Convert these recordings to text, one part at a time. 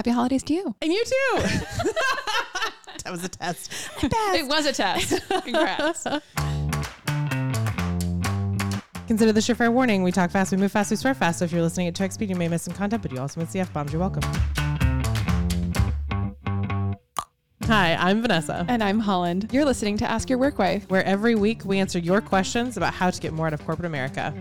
Happy holidays to you. And you too. that was a test. It was a test. Congrats. Consider this your fair warning. We talk fast, we move fast, we swear fast. So if you're listening at 2x speed, you may miss some content, but you also miss the F bombs. You're welcome. Hi, I'm Vanessa, and I'm Holland. You're listening to Ask Your Work Wife. where every week we answer your questions about how to get more out of corporate America.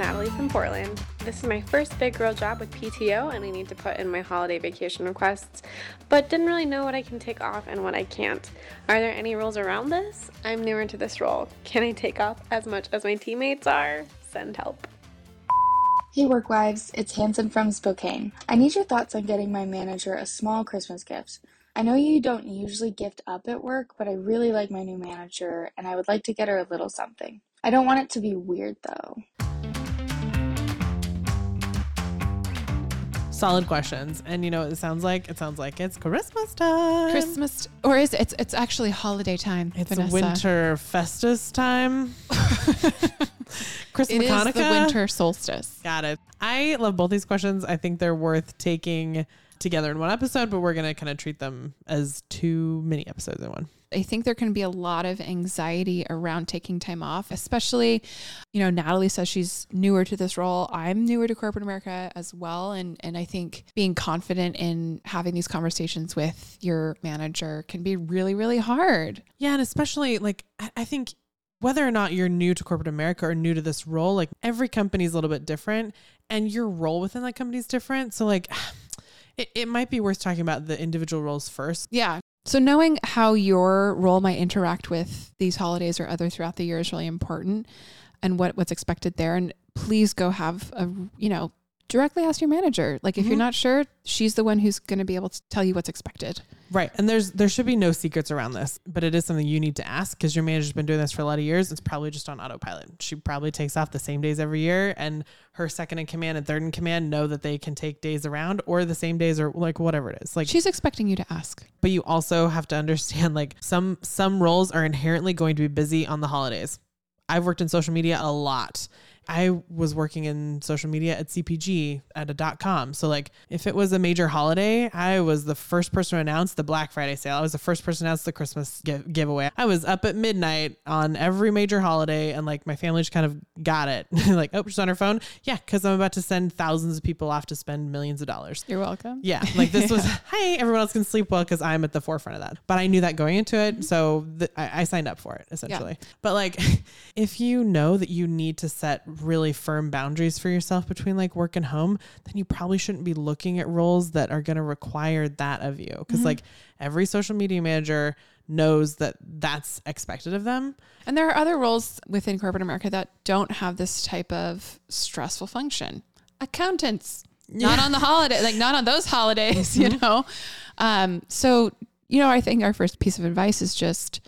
Natalie from Portland. This is my first big girl job with PTO, and I need to put in my holiday vacation requests, but didn't really know what I can take off and what I can't. Are there any rules around this? I'm newer to this role. Can I take off as much as my teammates are? Send help. Hey work wives, it's Hanson from Spokane. I need your thoughts on getting my manager a small Christmas gift. I know you don't usually gift up at work, but I really like my new manager and I would like to get her a little something. I don't want it to be weird though. Solid questions. And you know what it sounds like? It sounds like it's Christmas time. Christmas, or is it? It's, it's actually holiday time. It's Vanessa. winter festus time. Chris It is the winter solstice. Got it. I love both these questions. I think they're worth taking together in one episode, but we're going to kind of treat them as two mini episodes in one. I think there can be a lot of anxiety around taking time off, especially, you know, Natalie says she's newer to this role. I'm newer to corporate America as well. And and I think being confident in having these conversations with your manager can be really, really hard. Yeah, and especially like I- I think whether or not you're new to corporate America or new to this role, like every company is a little bit different and your role within that company is different. So like it, it might be worth talking about the individual roles first. Yeah. So knowing how your role might interact with these holidays or other throughout the year is really important and what what's expected there and please go have a you know directly ask your manager. Like if you're Mhm. not sure, she's the one who's going to be able to tell you what's expected. Right. And there's there should be no secrets around this, but it is something you need to ask because your manager's been doing this for a lot of years. It's probably just on autopilot. She probably takes off the same days every year and her second in command and third in command know that they can take days around or the same days or like whatever it is. Like She's expecting you to ask. but you also have to understand like some some roles are inherently going to be busy on the holidays. I've worked in social media a lot. I was working in social media at CPG at a dot com. So like if it was a major holiday, I was the first person to announce the Black Friday sale. I was the first person to announce the Christmas give- giveaway. I was up at midnight on every major holiday and like my family just kind of got it. like, oh, she's on her phone. Yeah, because I'm about to send thousands of people off to spend millions of dollars. You're welcome. Yeah, like this was, hey, everyone else can sleep well because I'm at the forefront of that. But I knew that going into it, so th- I, I signed up for it essentially. But like, if you know that you need to set really firm boundaries for yourself between like work and home, then you probably shouldn't be looking at roles that are going to require that of you. Because like every social media manager knows that that's expected of them. And there are other roles within corporate America that don't have this type of stressful function. Accountants, not on the holiday, like not on those holidays, you know? Um, so, you know, I think our first piece of advice is just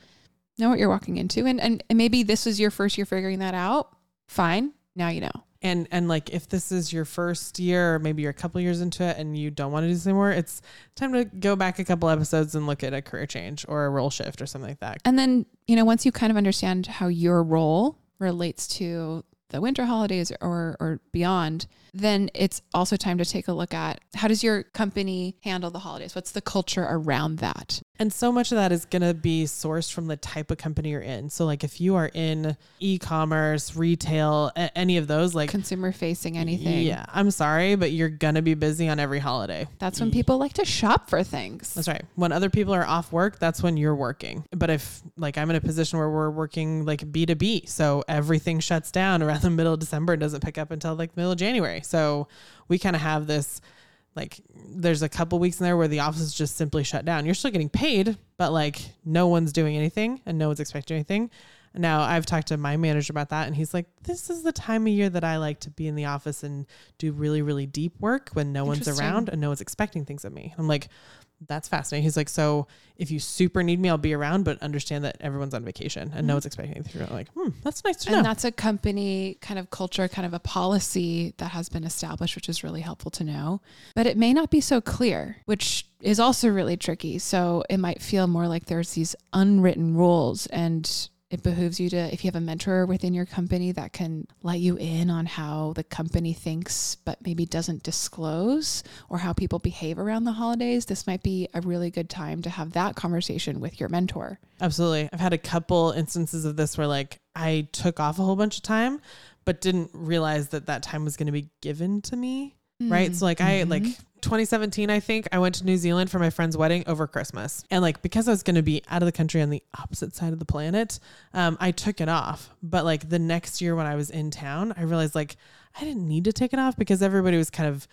know what you're walking into. And, and, and maybe this is your first year figuring that out. Fine. Now you know. and and like if this is your first year or maybe you're a couple years into it and you don't want to do this anymore it's time to go back a couple episodes and look at a career change or a role shift or something like that And then, you know, once you kind of understand how your role relates to the winter holidays or or beyond, then it's also time to take a look at how does your company handle the holidays? What's the culture around that? and so much of that is going to be sourced from the type of company you're in so like if you are in e-commerce retail a- any of those like Consumer facing anything. yeah i'm sorry but you're going to be busy on every holiday That's when people like to shop for things. That's right. When other people are off work, that's when you're working. But if like I'm in a position where we're working like B2B, so everything shuts down around the middle of December and doesn't pick up until like middle of January. So we kind of have this like there's a couple weeks in there where the office is just simply shut down. You're still getting paid, but like no one's doing anything and no one's expecting anything. Now I've talked to my manager about that and he's like, This is the time of year that I like to be in the office and do really, really deep work when no one's around and no one's expecting things of me. I'm like, that's fascinating. He's like, so if you super need me, I'll be around, but understand that everyone's on vacation and no one's expecting anything. Like, hmm, that's nice to Mm-hmm. And that's a company kind of culture, kind of a policy that has been established, which is really helpful to know. But it may not be so clear, which is also really tricky. So it might feel more like there's these unwritten rules and it behooves you to, if you have a mentor within your company that can let you in on how the company thinks, but maybe doesn't disclose or how people behave around the holidays, this might be a really good time to have that conversation with your mentor. Absolutely. I've had a couple instances of this where like I took off a whole bunch of time, but didn't realize that that time was going to be given to me. Right. Mm. So like I like mm-hmm. 2017, I think I went to New Zealand for my friend's wedding over Christmas. And like, because I was going to be out of the country on the opposite side of the planet, um, I took it off. But like the next year when I was in town, I realized like I didn't need to take it off because everybody was kind of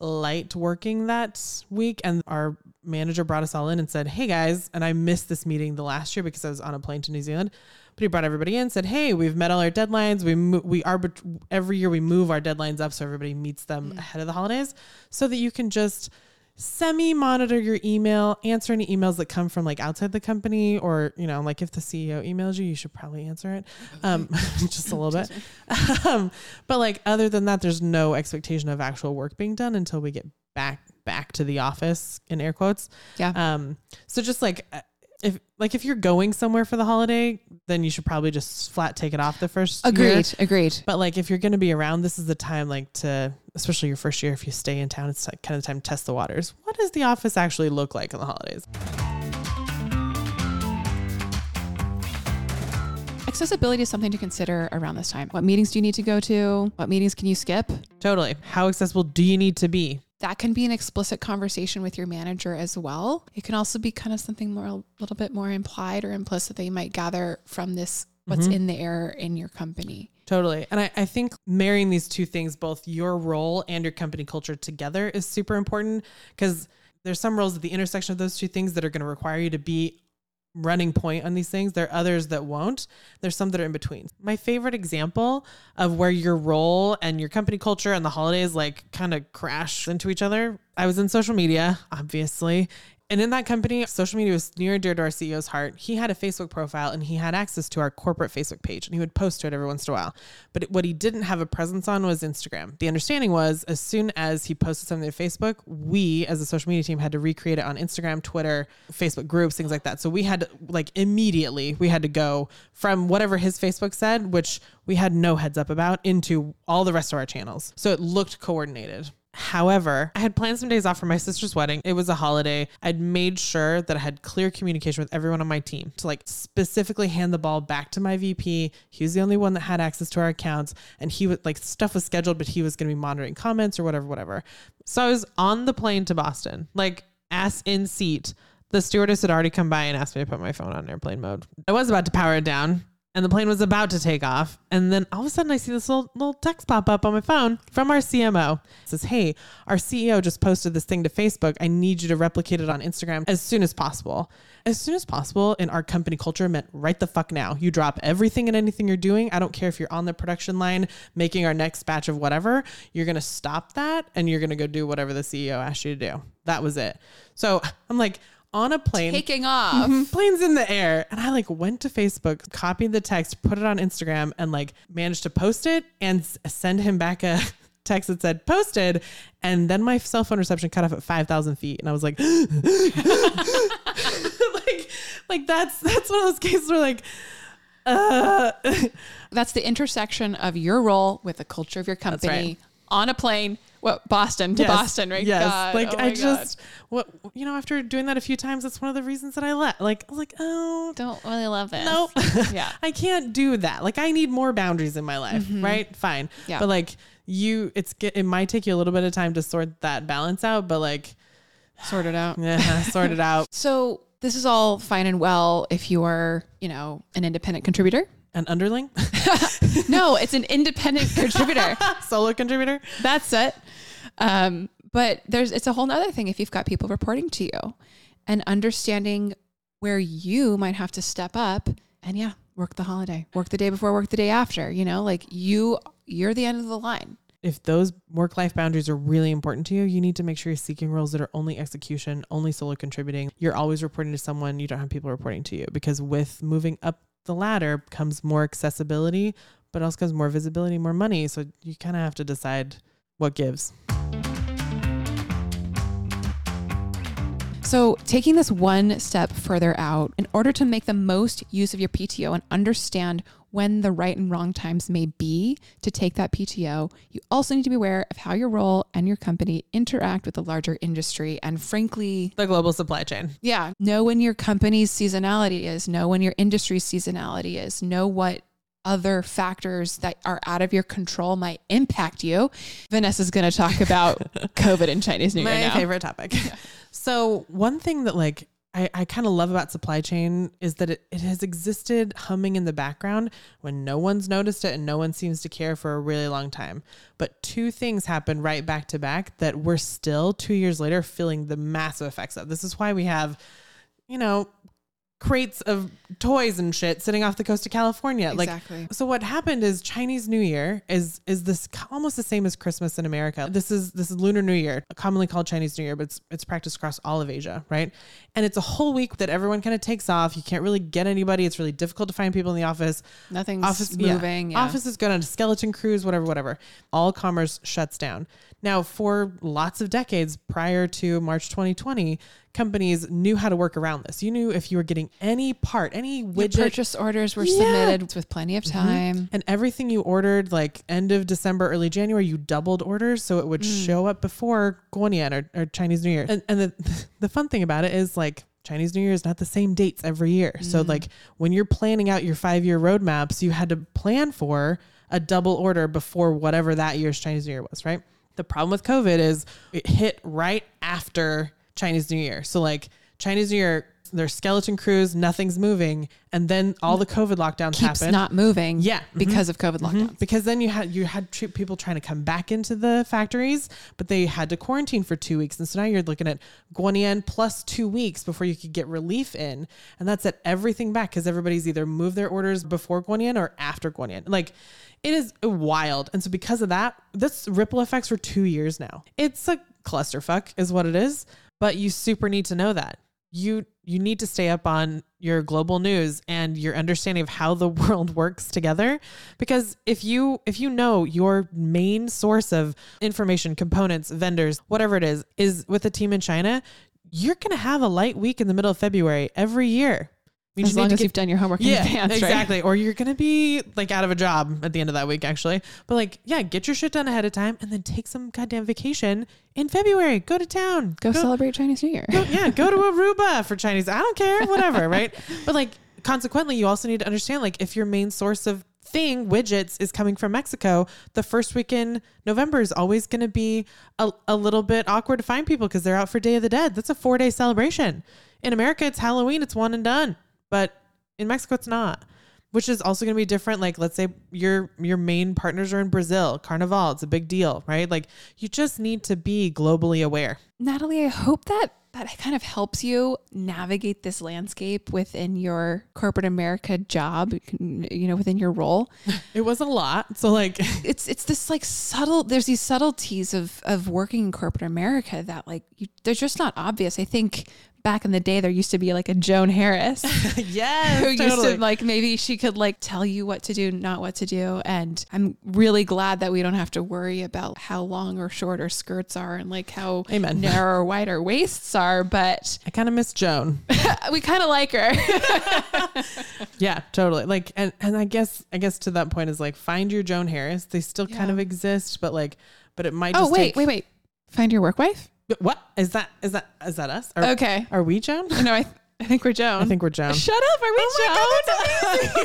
light working that week and our manager brought us all in and said hey guys and i missed this meeting the last year because i was on a plane to new zealand but he brought everybody in said hey we've met all our deadlines. We mo- we arbit- every year we move our deadlines up so everybody meets them ahead of the holidays so that you can just semi monitor your email answer any emails that come from like outside the company or you know like if the ceo emails you you should probably answer it um just a little bit. Um but like other than that there's no expectation of actual work being done until we get back back to the office in air quotes Yeah. um so just like uh, if like if you're going somewhere for the holiday then you should probably just flat take it off the first year. Agreed. Agreed. But like if you're going to be around, this is the time like to, especially your first year, if you stay in town, it's like kind of the time to test the waters. What does the office actually look like on the holidays? Accessibility is something to consider around this time. What meetings do you need to go to? What meetings can you skip? Totally. How accessible do you need to be? That can be an explicit conversation with your manager as well. It can also be kind of something more, a little bit more implied or implicit that you might gather from this, what's mm-hmm. in the air in your company. Totally. And I, I think marrying these two things, both your role and your company culture together, is super important because there's some roles at the intersection of those two things that are going to require you to be running point on these things. There are others that won't. There's some that are in between. My favorite example of where your role and your company culture and the holidays like kind of crash into each other. I was in social media, obviously. And in that company, social media was near and dear to our CEO's heart. He had a Facebook profile and he had access to our corporate Facebook page and he would post to it every once in a while. But what he didn't have a presence on was Instagram. The understanding was as soon as he posted something to Facebook, we as a social media team had to recreate it on Instagram, Twitter, Facebook groups, things like that. So we had to, like immediately, we had to go from whatever his Facebook said, which we had no heads up about, into all the rest of our channels. So it looked coordinated. However, I had planned some days off for my sister's wedding. It was a holiday. I'd made sure that I had clear communication with everyone on my team to like specifically hand the ball back to my VP. He was the only one that had access to our accounts and he would like stuff was scheduled, but he was going to be monitoring comments or whatever, whatever. So I was on the plane to Boston, like ass in seat. The stewardess had already come by and asked me to put my phone on airplane mode. I was about to power it down and the plane was about to take off. And then all of a sudden I see this little, little text pop up on my phone from our CMO. It says, Hey, our CEO just posted this thing to Facebook. I need you to replicate it on Instagram as soon as possible. As soon as possible in our company culture meant right the fuck now. You drop everything and anything you're doing. I don't care if you're on the production line making our next batch of whatever. You're going to stop that and you're going to go do whatever the CEO asked you to do. That was it. So I'm like, on a plane. Taking off. planes in the air. And i like went to facebook copied the text put it on instagram and like managed to post it and s- send him back a text that said posted. And then my cell phone reception cut off at 5000 feet. And i was like like like that's that's one of those cases where like uh That's the intersection of your role with the culture of your company. On a plane. What Boston to yes, Boston, right? yes God, like oh i God. just what you know after doing that a few times that's one of the reasons that i let like i was like oh don't really love this. Nope. Yeah. I can't do that. Like I need more boundaries in my life, right? Fine. Mm-hmm. Yeah. But like you it's it might take you a little bit of time to sort that balance out, but like Sort it out. yeah, sort it out. So this is all fine and well if you are, you know, an independent contributor. An underling, No, it's an independent contributor. solo contributor. That's it. Um, but there's it's a whole nother thing if you've got people reporting to you and understanding where you might have to step up and yeah, work the holiday, work the day before, work the day after. You know, like you you're the end of the line. If those work life boundaries are really important to you, you need to make sure you're seeking roles that are only execution, only solo contributing. You're always reporting to someone, you don't have people reporting to you because with moving up the ladder comes more accessibility, but also comes more visibility, more money. So you kind of have to decide what gives. So, taking this one step further out, in order to make the most use of your PTO and understand when the right and wrong times may be to take that PTO, you also need to be aware of how your role and your company interact with the larger industry. And frankly, The global supply chain. yeah, know when your company's seasonality is, know when your industry's seasonality is, know what other factors that are out of your control might impact you. Vanessa's going to talk about COVID and Chinese New Year My now. favorite topic. So one thing that like I, I kind of love about supply chain is that it, it has existed humming in the background when no one's noticed it and no one seems to care for a really long time. But two things happened right back to back that we're still two years later feeling the massive effects of. This is why we have, you know, crates of toys and shit sitting off the coast of California. Exactly. Like so what happened is Chinese New Year is is this almost the same as Christmas in America. This is this is Lunar New Year, commonly called Chinese New Year, but it's it's practiced across all of Asia, right? And it's a whole week that everyone kind of takes off. You can't really get anybody. It's really difficult to find people in the office. Nothing's Office yeah. moving. Yeah. Offices go on skeleton crews, whatever, whatever. All commerce shuts down. Now, for lots of decades prior to March 2020, companies knew how to work around this. You knew if you were getting any part, any Your widget, purchase orders were Yeah. submitted with plenty of mm-hmm. time. and everything you ordered like end of December, early January, you doubled orders so it would mm. show up before Guanyan or, or Chinese New Year. And, and the, the fun thing about it is like Chinese New Year is not the same dates every year. So mm. like when you're planning out your five year roadmaps, you had to plan for a double order before whatever that year's Chinese New Year was, right? The problem with COVID is it hit right after Chinese New Year. So like Chinese New Year, there's skeleton crews, nothing's moving, and then all the COVID lockdowns Keeps happen. not moving. Yeah. Mhm. Because of COVID lockdowns. because then you had you had tr- people trying to come back into the factories, but they had to quarantine for two weeks, and so now you're looking at Guanyan plus two weeks before you could get relief in, and that set everything back because everybody's either moved their orders before Guanyan or after Guanyan. Like it is wild, and so because of that, this ripple effects for two years now. It's a clusterfuck, is what it is. But you super need to know that you you need to stay up on your global news and your understanding of how the world works together. Because if you if you know your main source of information components vendors whatever it is is with a team in china you're going to have a light week in the middle of february every year We As long to as get- you've done your homework in yeah, advance, right? exactly. Or you're gonna be like out of a job at the end of that week, actually. But like, yeah, get your shit done ahead of time, and then take some goddamn vacation in February. Go to town. Go, celebrate Chinese New Year. go- yeah, go to Aruba for Chinese. I don't care, whatever, right? But like, consequently, you also need to understand like if your main source of thing widgets is coming from Mexico, the first week in November is always going to be a, a little bit awkward to find people because they're out for Day of the Dead. That's a four day celebration. In America, it's Halloween, it's one and done. But in Mexico, it's not. Which is also going to be different. Like, let's say your your main partners are in Brazil, Carnival. It's a big deal, right? Like, you just need to be globally aware. Natalie, I hope that that kind of helps you navigate this landscape within your corporate America job, you know, within your role. It was a lot, so like, It's it's this like subtle. There's these subtleties of of working in corporate America that like you, they're just not obvious. I think back in the day there used to be like a Joan Harris yes, who used to like maybe she could like tell you what to do, not what to do. And I'm really glad that we don't have to worry about how long or short our skirts are and like how Amen. narrow or wide our waists are. But I kind of miss Joan. we kind of like her. Yeah, totally. Like, and and I guess I guess to that point is like find your Joan Harris. They still kind of exist, but like, but it might. oh wait, take, wait, wait. Find your work wife. What is that? Is that is that us? Are, Okay. Are we Joan? No, I, I think we're Joan. I think we're Joan. Shut up. Are we Oh Joan?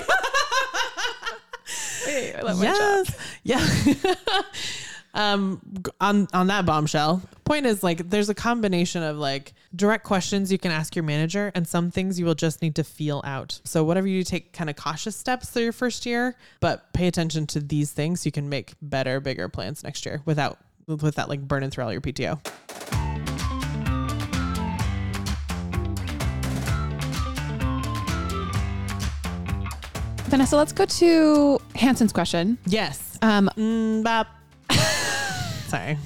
Wait, I love my job. yes. Yeah. um on on that bombshell. Point is like there's a combination of like direct questions you can ask your manager and some things you will just need to feel out. So whatever you take kind of cautious steps through your first year, but pay attention to these things so you can make better, bigger plans next year without with that like burning through all your PTO. Vanessa, let's go to Hanson's question. Yes. Um, Mm, bop. Sorry.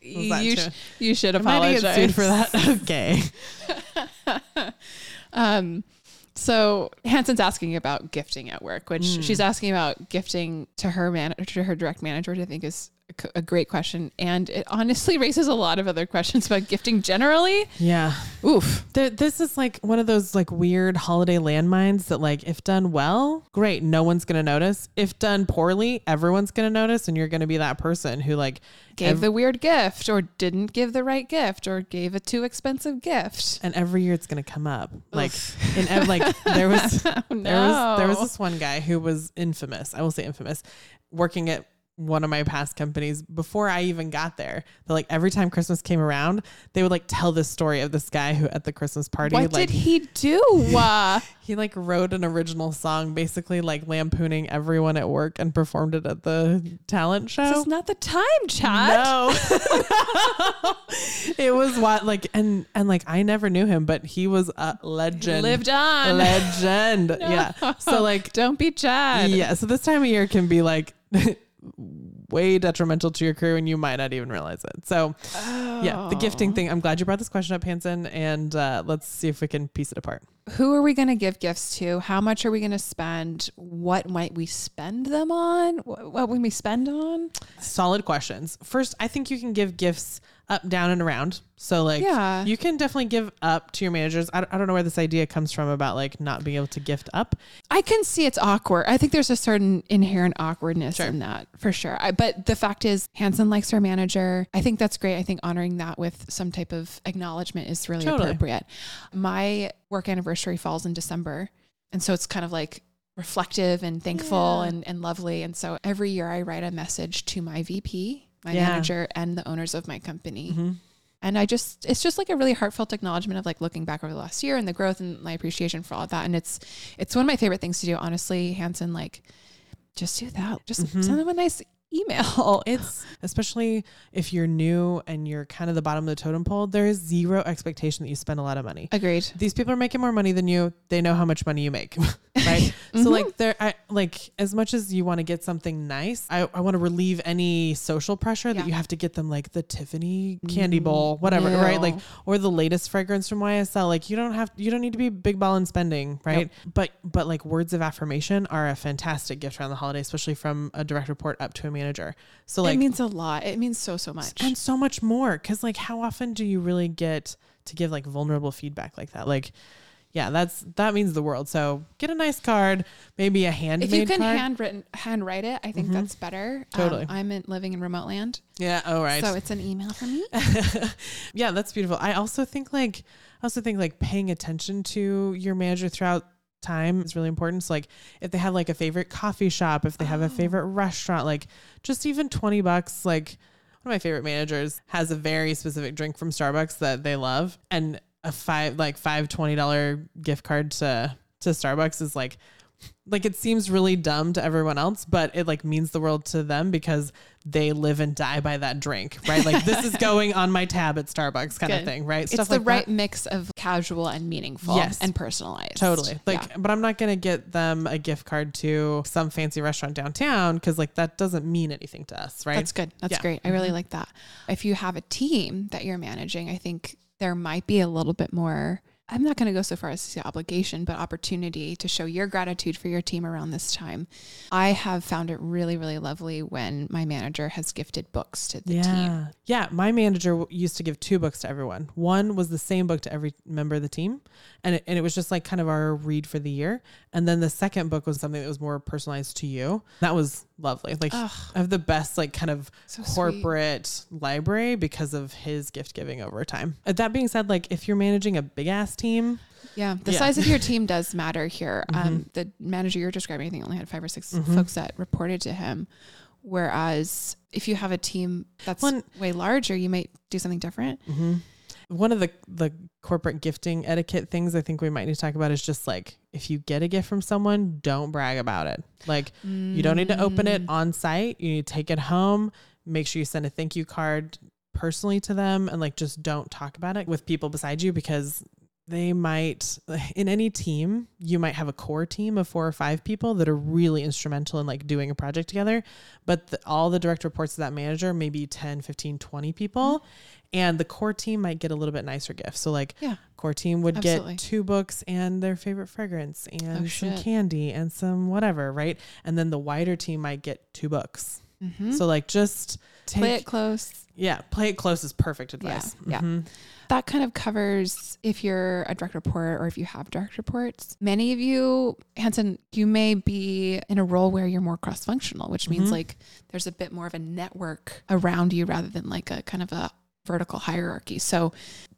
You, sh- you should apologize get sued for that? Okay. Um, so Hanson's asking about gifting at work, which Hmm. she's asking about gifting to her manager, to her direct manager, which I think is a great question. And it honestly raises a lot of other questions about gifting generally. Yeah. Oof. There, this is like one of those like weird holiday landmines that like if done well, great, no one's gonna notice. If done poorly, everyone's gonna notice, and you're gonna be that person who like Gave ev- the weird gift or didn't give the right gift or gave a too expensive gift. and every year it's gonna come up. Like in ev- like there was there was there was this one guy who was infamous. I will say infamous, working at one of my past companies before I even got there. That like every time Christmas came around, they would like tell this story of this guy who at the Christmas party What like did he do? He like wrote an original song basically like lampooning everyone at work and performed it at the talent show. this is not the time, Chad. No. it was what like and and like I never knew him, but he was a legend. He Lived on. Legend. Yeah. So like Don't be Chad. yeah, so this time of year can be like way detrimental to your career and you might not even realize it. So yeah, the gifting thing. I'm glad you brought this question up, Hanson, and uh, let's see if we can piece it apart. Who are we going to give gifts to? How much are we going to spend? What might we spend them on? What, what would we spend on? Solid questions. First, I think you can give gifts up, down, and around. So like, Yeah. you can definitely give up to your managers. I, I don't know where this idea comes from about like not being able to gift up. I can see it's awkward. I think there's a certain inherent awkwardness in that for sure. I, but the fact is, Hanson likes her manager. I think that's great. I think honoring that with some type of acknowledgement is really Totally. appropriate. My work anniversary falls in December. And so it's kind of like reflective and thankful Yeah. and, and lovely. And so every year I write a message to my VP, my Yeah. manager, and the owners of my company. Mm-hmm. And I just, it's just like a really heartfelt acknowledgement of like looking back over the last year and the growth and my appreciation for all of that. And it's, it's one of my favorite things to do, honestly, Hanson. Like, just do that. Just Mhm. send them a nice email. It's especially if you're new and you're kind of the bottom of the totem pole, there is zero expectation that you spend a lot of money. Agreed. These people are making more money than you. They know how much money you make, right? Mhm. So like there, I like as much as you want to get something nice, I, I want to relieve any social pressure Yeah. that you have to get them like the Tiffany candy bowl, whatever, right? Like or the latest fragrance from YSL. Like you don't have you don't need to be big ball in spending, right? But but like words of affirmation are a fantastic gift around the holiday, especially from a direct report up to a manager. So like it means a lot. It means so, so much. and so much more because like how often do you really get to give like vulnerable feedback like that like yeah that's that means the world so get a nice card maybe a handmade if you can card handwritten handwrite it, I think Mhm. that's better. Totally. Um, I'm in, living in remote land, yeah oh right so it's an email from me. yeah that's beautiful i also think like i also think like paying attention to your manager throughout time is really important so like if they have like a favorite coffee shop if they have a Oh. favorite restaurant like just even 20 bucks like one of my favorite managers has a very specific drink from starbucks that they love and a five like five twenty dollar gift card to to starbucks is like like it seems really dumb to everyone else, but it like means the world to them because they live and die by that drink, right? Like this is going on my tab at Starbucks kind of thing, right? it's the right mix of casual and meaningful Yes. and personalized. Totally. Like, Yeah. but I'm not going to get them a gift card to some fancy restaurant downtown because like that doesn't mean anything to us, right? That's good. That's Yeah. great. I really mm-hmm. like that. If you have a team that you're managing, I think there might be a little bit more. I'm not going to go so far as to say obligation, but opportunity to show your gratitude for your team around this time. I have found it really, really lovely when my manager has gifted books to the yeah. team. Yeah. My manager used to give two books to everyone. One was the same book to every member of the team. And it, and it was just like kind of our read for the year. And then the second book was something that was more personalized to you. That was lovely. Like Ugh, I have the best like kind of so sweet. corporate library because of his gift giving over time. Uh, That being said, like if you're managing a big ass team, Yeah, the Yeah. Mm-hmm. size of your team does matter here. Um, the manager you're describing, I think, only had five or 6 folks that reported to him. Whereas if you have a team that's and- way larger, you might do something different. One of the the corporate gifting etiquette things I think we might need to talk about is just like if you get a gift from someone, don't brag about it. Like you don't need to open it Mm. on site. You need to take it home. Make sure you send a thank you card personally to them and like just don't talk about it with people beside you because they might in any team you might have a core team of four or five people that are really instrumental in like doing a project together but the, all the direct reports to that manager maybe 10 15 20 people and the core team might get a little bit nicer gifts so like Yeah. core team would Absolutely. get two books and their favorite fragrance and Oh, some shit. candy and some whatever right and then the wider team might get two books Mhm. so like just Play it close. Yeah, play it close is perfect advice. yeah. Mhm. That kind of covers if you're a direct report or if you have direct reports. Many of you, Hanson, you may be in a role where you're more cross functional, which means Mhm. like there's a bit more of a network around you rather than like a kind of a vertical hierarchy. So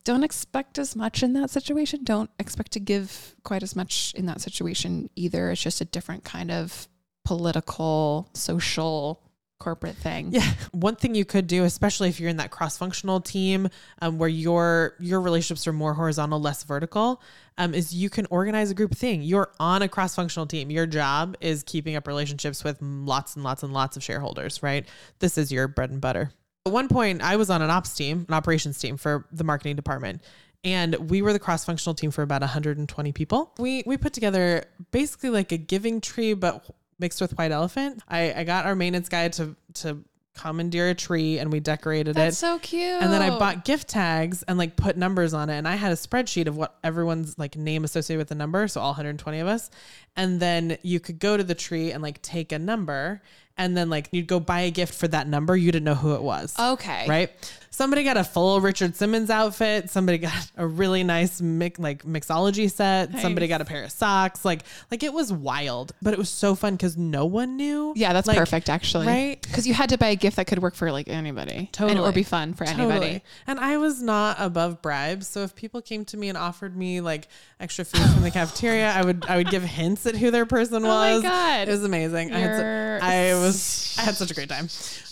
don't expect as much in that situation. Don't expect to give quite as much in that situation either. It's just a different kind of political, social, corporate thing. Yeah. One thing you could do, especially if you're in that cross-functional team um, where your your relationships are more horizontal, less vertical, um, is you can organize a group thing. You're on a cross-functional team. Your job is keeping up relationships with lots and lots and lots of shareholders, right? This is your bread and butter. At one point, I was on an ops team, an operations team for the marketing department. And we were the cross-functional team for about 120 people. We we put together basically like a giving tree, but mixed with white elephant. I, I got our maintenance guy to to commandeer a tree and we decorated it. That's it. so cute. And then I bought gift tags and like put numbers on it. And I had a spreadsheet of what everyone's like name associated with the number. So all 120 of us. And then you could go to the tree and like take a number. And then like you'd go buy a gift for that number. You didn't know who it was. Okay. Right. Somebody got a full Richard Simmons outfit. Somebody got a really nice mix, like mixology set. Somebody got a pair of socks. Like, like it was wild, but it was so fun because no one knew. Yeah, that's Like, perfect actually. right? Because you had to buy a gift that could work for like anybody. totally, And, Totally. or be fun for anybody. And I was not above bribes. So if people came to me and offered me like extra food from the cafeteria, I would I would give hints at who their person was. Oh my. God. It was amazing. I had, I was I had such a great time.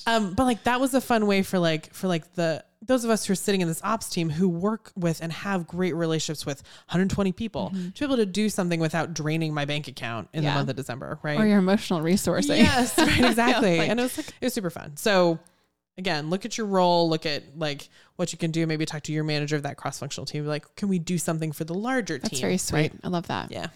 Um, but like that was a fun way for like for like the those of us who are sitting in this ops team who work with and have great relationships with 120 people to be able to do something without draining my bank account in Yeah. the month of December, right? Or your emotional resourcing. Yes, right, exactly. like- and it was like it was super fun. So again, look at your role, look at like what you can do, maybe talk to your manager of that cross functional team. Like, can we do something for the larger That's team? That's very sweet. right? I love that. Yeah.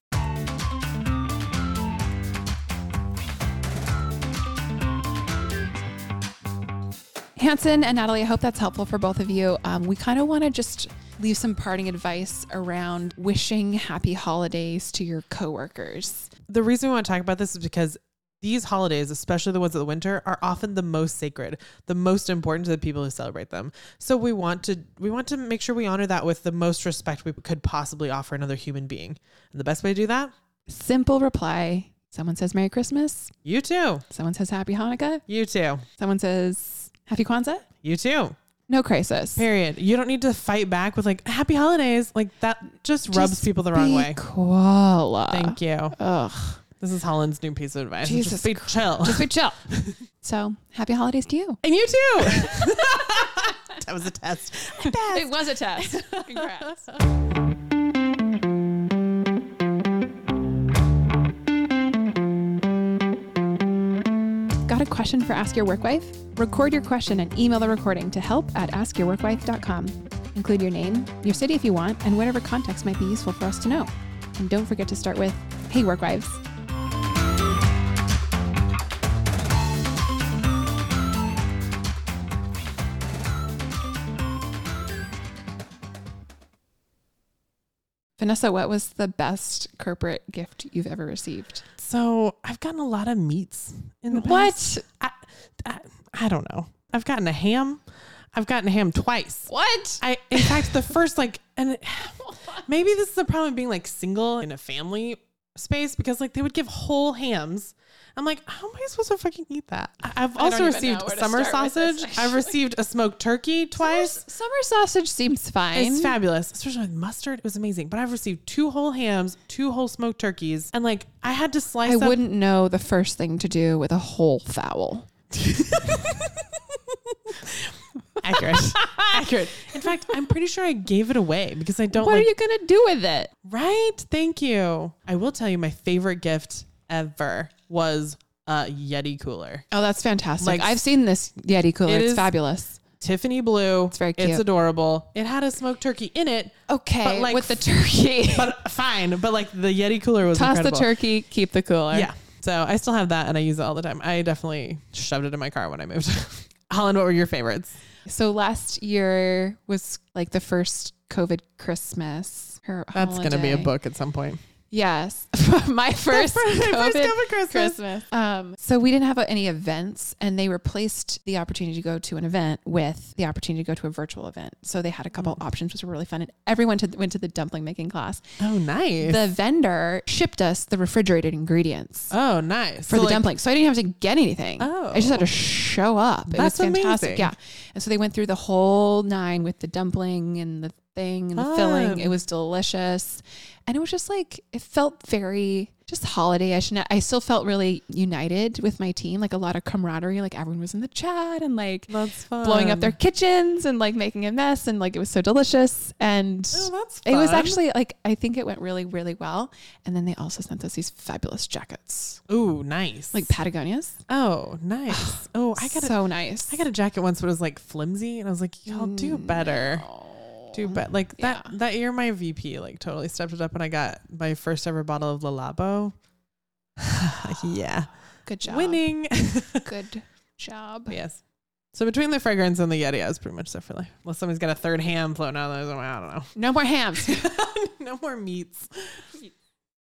Hanson and Natalie, I hope that's helpful for both of you. Um, we kind of want to just leave some parting advice around wishing happy holidays to your coworkers. The reason we want to talk about this is because these holidays, especially the ones of the winter, are often the most sacred, the most important to the people who celebrate them. So we want to we want to make sure we honor that with the most respect we could possibly offer another human being. And the best way to do that, Simple reply. Someone says Merry Christmas. you too. Someone says Happy Hanukkah. You too. Someone says Happy Kwanzaa. You too. No crisis. Period. You don't need to fight back with like happy holidays. Like that just rubs Just people the wrong way. Cool. Thank you. Ugh. This is Holland's new piece of advice. Jesus just be chill. Just be chill. so happy holidays to you. and you too. that was a test. It was a test. Congrats. A question for Ask Your Work Wife? Record your question and email the recording to help at askyourworkwife.com. Include your name, your city if you want, and whatever context might be useful for us to know. And don't forget to start with Hey Work Wives. Vanessa, what was the best corporate gift you've ever received? So I've gotten a lot of meats in the past. What? I, I, I don't know. I've gotten a ham. I've gotten a ham twice. What? I, in fact, the first like, and maybe this is the problem of being like single in a family space because like they would give whole hams. I'm like, how am I supposed to fucking eat that? I've also received summer with this, sausage. I've received a smoked turkey twice. Summer sausage seems fine. It's fabulous, especially with mustard. It was amazing. But I've received two whole hams, two whole smoked turkeys, and like I had to slice. I up- wouldn't know the first thing to do with a whole fowl. accurate, accurate. In fact, I'm pretty sure I gave it away because I don't what like. are you gonna do with it? Right? Thank you. I will tell you, my favorite gift ever was a Yeti cooler. Oh, that's fantastic. Like- I've seen this Yeti cooler. It It's fabulous. Tiffany blue. It's very It's adorable. It had a smoked turkey in it, Okay, But, like, with the turkey. but fine. But like the Yeti cooler was Toss incredible. the turkey, keep the cooler. Yeah. So I still have that and I use it all the time. I definitely shoved it in my car when I moved. Holland, what were your favorites? So last year was like the first COVID Christmas. Or That's going to be a holiday. book at some point. Yes, my first, first COVID COVID Christmas. Christmas. Um, so we didn't have any events, and they replaced the opportunity to go to an event with the opportunity to go to a virtual event. So they had a couple Mm. options, which were really fun. And everyone to, went to the dumpling making class. Oh, nice. The vendor shipped us the refrigerated ingredients oh, nice. for So, the like, dumpling. So I didn't have to get anything. Oh, I just had to Oh. show up. It That's was fantastic. amazing. Yeah. And so they went through the whole nine with the dumpling and the thing and the filling. It was delicious. And it was just like it felt very just holiday. I should I still felt really united with my team, like a lot of camaraderie. Like everyone was in the chat and like blowing up their kitchens and like making a mess and like it was so delicious. And Oh, it was actually like I think it went really, really well. And then they also sent us these fabulous jackets. Ooh, nice. Like Patagonia's. oh, nice. Oh, I got a, so nice. I got a jacket once, but it was like flimsy, and I was like, y'all do mm, better. Do but mm-hmm. Like that Yeah. that year, my VP like totally stepped it up, and I got my first ever bottle of Le Labo. yeah, Good job. winning. Good job. yes. So between the fragrance and the Yeti, I was pretty much set for life. Unless somebody's got a third ham floating out, there, I don't know. No more hams. no more meats.